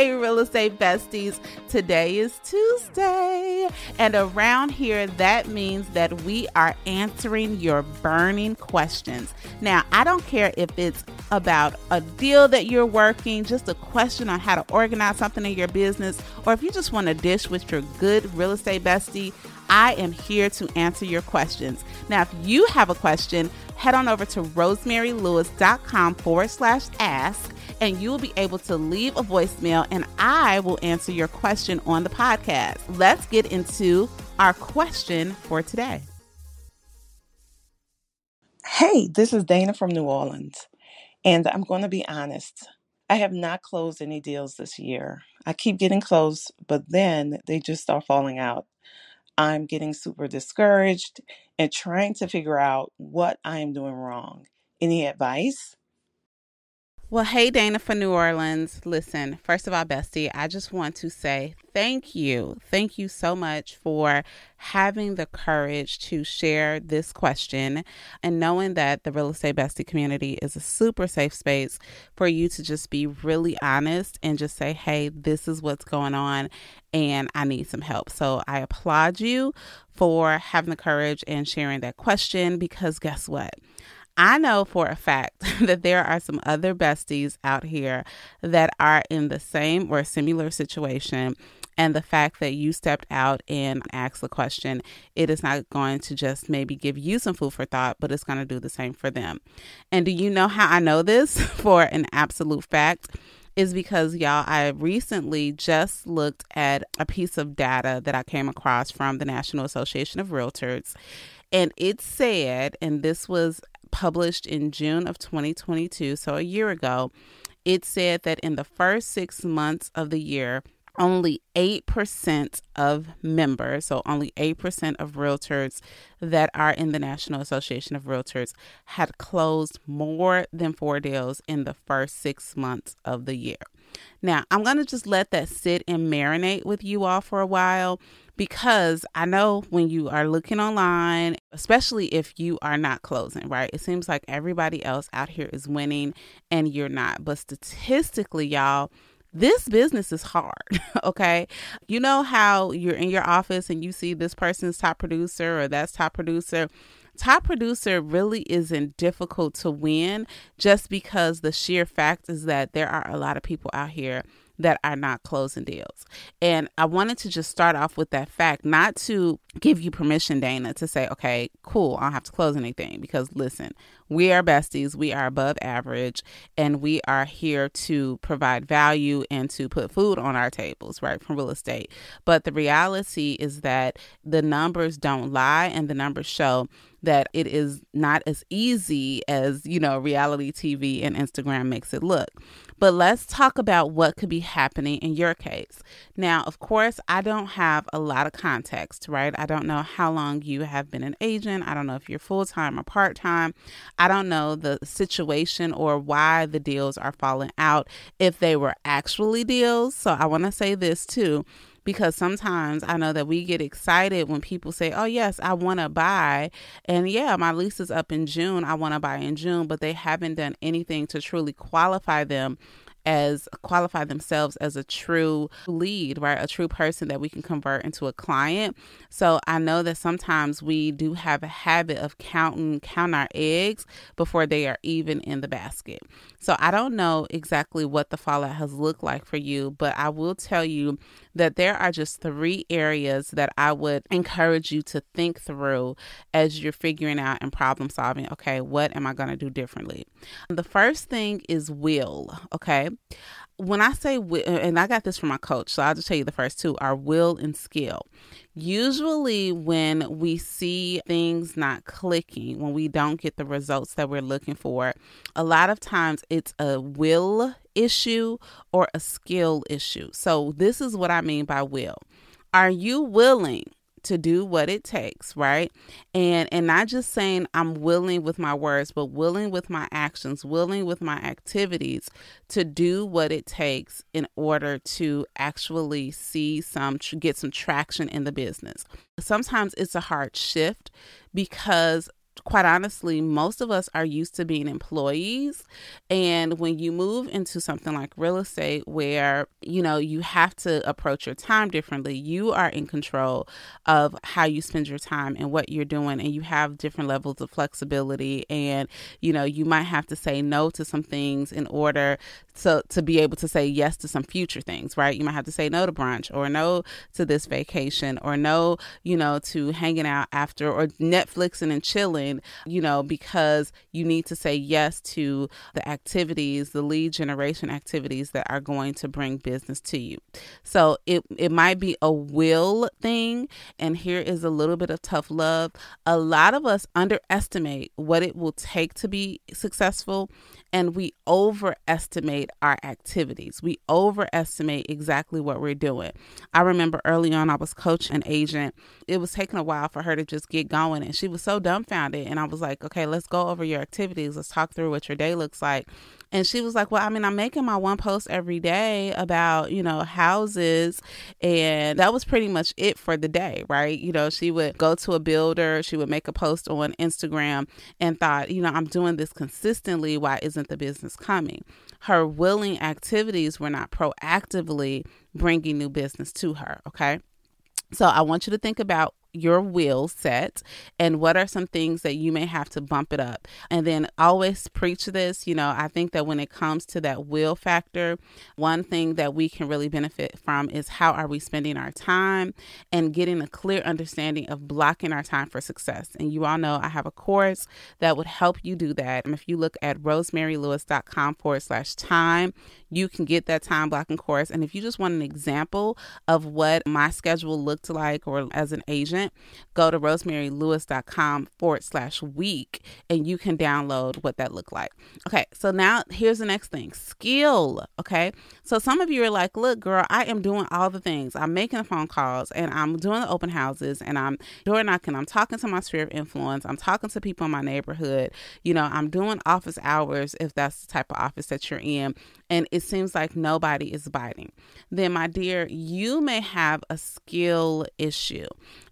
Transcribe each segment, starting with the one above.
Hey, real estate besties. Today is Tuesday. And around here, that means that we are answering your burning questions. Now, I don't care if it's about a deal that you're working, just a question on how to organize something in your business, or if you just want to dish with your good real estate bestie. I am here to answer your questions. Now, if you have a question, head on over to rosemarylewis.com forward slash ask and you will be able to leave a voicemail and I will answer your question on the podcast. Let's get into our question for today. Hey, this is Dana from New Orleans, and I'm going to be honest. I have not closed any deals this year. I keep getting close, but then they just start falling out. I'm getting super discouraged and trying to figure out what I am doing wrong. Any advice? Well, hey, Dana from New Orleans. Listen, first of all, Bestie, I just want to say thank you. Thank you so much for having the courage to share this question and knowing that the real estate bestie community is a super safe space for you to just be really honest and just say, hey, this is what's going on and I need some help. So I applaud you for having the courage and sharing that question because guess what? I know for a fact that there are some other besties out here that are in the same or similar situation. And the fact that you stepped out and asked the question, it is not going to just maybe give you some food for thought, but it's going to do the same for them. And do you know how I know this for an absolute fact? is because y'all I recently just looked at a piece of data that I came across from the National Association of Realtors and it said and this was published in June of 2022, so a year ago, it said that in the first six months of the year, only 8% of members, so only 8% of realtors that are in the National Association of Realtors had closed more than four deals in the first six months of the year. Now, I'm going to just let that sit and marinate with you all for a while because I know when you are looking online, especially if you are not closing, right? It seems like everybody else out here is winning and you're not. But statistically, y'all, this business is hard, okay? You know how you're in your office and you see this person's top producer or that's top producer top producer really isn't difficult to win just because the sheer fact is that there are a lot of people out here that are not closing deals. And I wanted to just start off with that fact, not to give you permission, Dana, to say, okay, cool, I don't have to close anything. Because listen, we are besties, we are above average, and we are here to provide value and to put food on our tables, right, from real estate. But the reality is that the numbers don't lie, and the numbers show that it is not as easy as, you know, reality TV and Instagram makes it look. But let's talk about what could be happening in your case. Now, of course, I don't have a lot of context, right? I don't know how long you have been an agent. I don't know if you're full time or part time. I don't know the situation or why the deals are falling out if they were actually deals. So I want to say this too because sometimes I know that we get excited when people say, "Oh yes, I want to buy." And yeah, my lease is up in June. I want to buy in June, but they haven't done anything to truly qualify them as qualify themselves as a true lead, right? A true person that we can convert into a client. So I know that sometimes we do have a habit of counting count our eggs before they are even in the basket. So I don't know exactly what the fallout has looked like for you, but I will tell you that there are just three areas that I would encourage you to think through as you're figuring out and problem solving. Okay, what am I going to do differently? The first thing is will. Okay. When I say will, and I got this from my coach, so I'll just tell you the first two are will and skill. Usually, when we see things not clicking, when we don't get the results that we're looking for, a lot of times it's a will issue or a skill issue. So, this is what I mean by will. Are you willing to do what it takes, right? And and not just saying I'm willing with my words, but willing with my actions, willing with my activities to do what it takes in order to actually see some get some traction in the business. Sometimes it's a hard shift because quite honestly, most of us are used to being employees. And when you move into something like real estate, where, you know, you have to approach your time differently, you are in control of how you spend your time and what you're doing. And you have different levels of flexibility. And, you know, you might have to say no to some things in order to, to be able to say yes to some future things, right? You might have to say no to brunch or no to this vacation or no, you know, to hanging out after or Netflixing and chilling, you know, because you need to say yes to the activities, the lead generation activities that are going to bring business to you. So it it might be a will thing and here is a little bit of tough love. A lot of us underestimate what it will take to be successful and we overestimate our activities. We overestimate exactly what we're doing. I remember early on, I was coaching an agent. It was taking a while for her to just get going, and she was so dumbfounded. And I was like, okay, let's go over your activities. Let's talk through what your day looks like. And she was like, Well, I mean, I'm making my one post every day about, you know, houses. And that was pretty much it for the day, right? You know, she would go to a builder, she would make a post on Instagram and thought, you know, I'm doing this consistently. Why isn't the business coming? Her willing activities were not proactively bringing new business to her, okay? So I want you to think about your will set and what are some things that you may have to bump it up. And then always preach this you know i think that when it comes to that will factor one thing that we can really benefit from is how are we spending our time and getting a clear understanding of blocking our time for success. And you all know i have a course that would help you do that. And if you look at rosemarylewis.com forward slash time you can get that time blocking course and if you just want an example of what my schedule looked like or as an agent go to rosemarylewis.com forward slash week and you can download what that looked like. Okay, so now here's the next thing skill. Okay, so some of you are like, look, girl, I am doing all the things. I'm making the phone calls and I'm doing the open houses and I'm door knocking. I'm talking to my sphere of influence. I'm talking to people in my neighborhood. You know, I'm doing office hours if that's the type of office that you're in and it seems like nobody is biting, then my dear, you may have a skill issue.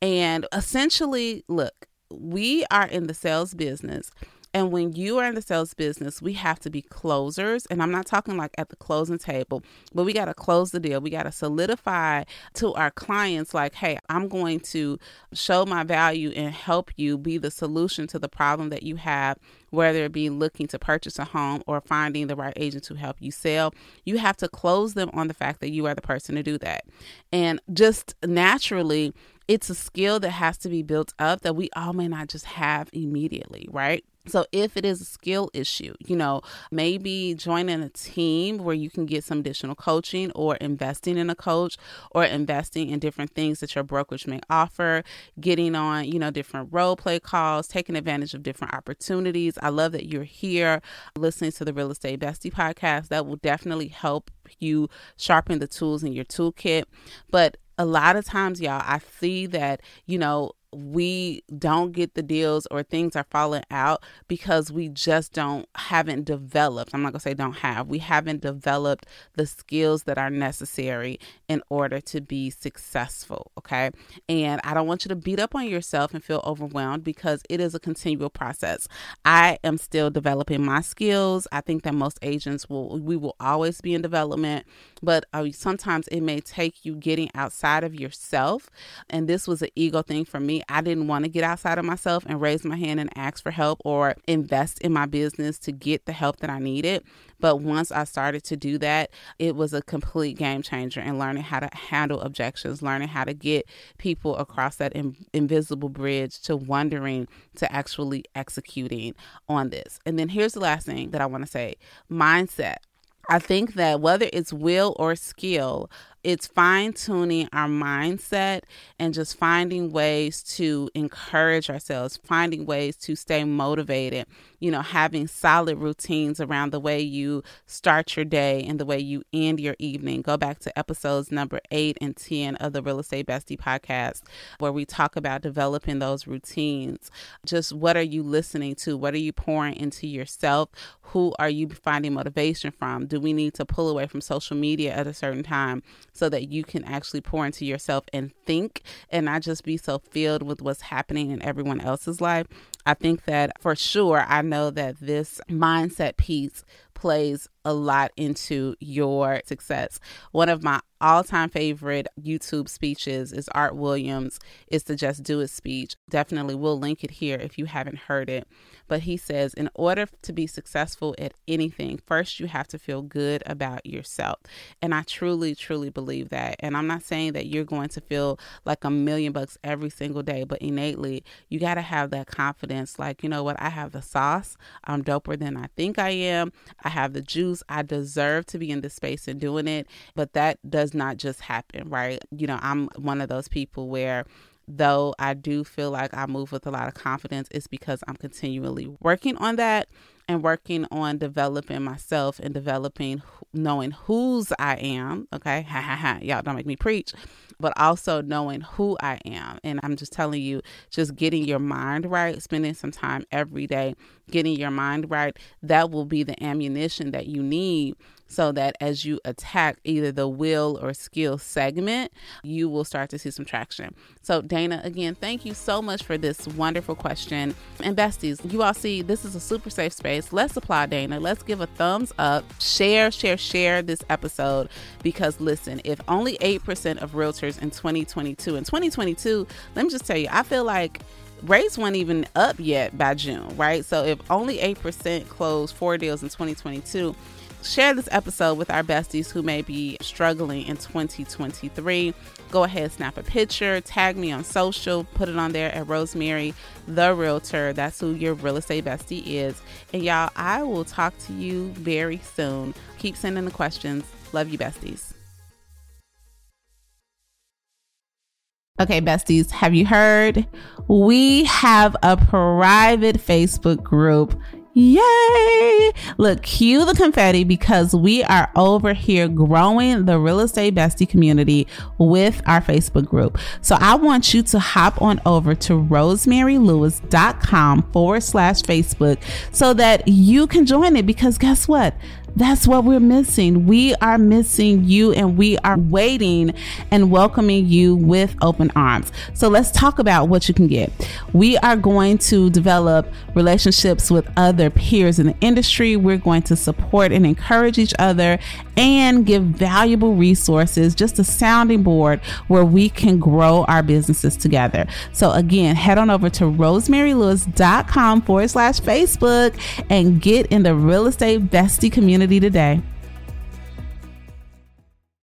And essentially, look, we are in the sales business. And when you are in the sales business, we have to be closers. And I'm not talking like at the closing table, but we got to close the deal. We got to solidify to our clients, like, hey, I'm going to show my value and help you be the solution to the problem that you have whether it be looking to purchase a home or finding the right agent to help you sell, you have to close them on the fact that you are the person to do that. And just naturally, it's a skill that has to be built up that we all may not just have immediately, right? So, if it is a skill issue, you know, maybe joining a team where you can get some additional coaching or investing in a coach or investing in different things that your brokerage may offer, getting on, you know, different role play calls, taking advantage of different opportunities. I love that you're here listening to the Real Estate Bestie podcast. That will definitely help you sharpen the tools in your toolkit. But a lot of times, y'all, I see that, you know, we don't get the deals or things are falling out because we just don't haven't developed. I'm not going to say don't have. We haven't developed the skills that are necessary in order to be successful okay? And i don't want you to beat up on yourself and feel overwhelmed because it is a continual process. I am still developing my skills. I think that most agents will we will always be in development but uh, sometimes it may take you getting outside of yourself. And this was an ego thing for me I didn't want to get outside of myself and raise my hand and ask for help or invest in my business to get the help that I needed. But once I started to do that, it was a complete game changer in learning how to handle objections, learning how to get people across that in- invisible bridge to wondering to actually executing on this. And then here's the last thing that I want to say mindset. I think that whether it's will or skill, it's fine tuning our mindset and just finding ways to encourage ourselves, finding ways to stay motivated, you know, having solid routines around the way you start your day and the way you end your evening. Go back to episodes number eight and 10 of the Real Estate Bestie podcast, where we talk about developing those routines. Just what are you listening to? What are you pouring into yourself? Who are you finding motivation from? Do we need to pull away from social media at a certain time? So that you can actually pour into yourself and think and not just be so filled with what's happening in everyone else's life. I think that for sure, I know that this mindset piece plays a lot into your success. One of my all time favorite YouTube speeches is Art Williams. It's the Just Do It speech. Definitely, we'll link it here if you haven't heard it. But he says, in order to be successful at anything, first you have to feel good about yourself. And I truly, truly believe that. And I'm not saying that you're going to feel like a million bucks every single day, but innately, you got to have that confidence like, you know what, I have the sauce. I'm doper than I think I am. I have the juice. I deserve to be in this space and doing it. But that does not just happen, right? You know, I'm one of those people where though I do feel like I move with a lot of confidence, it's because I'm continually working on that and working on developing myself and developing knowing whose I am. Okay, ha ha ha. Y'all don't make me preach, but also knowing who I am. And I'm just telling you, just getting your mind right, spending some time every day getting your mind right. That will be the ammunition that you need so that as you attack either the will or skill segment, you will start to see some traction. So, Dana, again, thank you so much for this wonderful question. And besties, you all see this is a super safe space. Let's applaud Dana. Let's give a thumbs up, share, share, share this episode because listen, if only 8% of realtors in 2022, in 2022, let me just tell you, I feel like rates weren't even up yet by June, right? So if only 8% closed four deals in 2022, share this episode with our besties who may be struggling in 2023. Go ahead, snap a picture, tag me on social, put it on there at Rosemary the Realtor. That's who your real estate bestie is. And y'all, I will talk to you very soon. Keep sending the questions. Love you, besties. Okay, besties, have you heard? We have a private Facebook group Yay! Look, cue the confetti because we are over here growing the real estate bestie community with our Facebook group. So I want you to hop on over to rosemarylewis.com forward slash Facebook so that you can join it because guess what? That's what we're missing. We are missing you and we are waiting and welcoming you with open arms. So let's talk about what you can get. We are going to develop relationships with other peers in the industry. We're going to support and encourage each other and give valuable resources, just a sounding board where we can grow our businesses together. So again, head on over to rosemarylewis.com forward slash Facebook and get in the real estate bestie community today.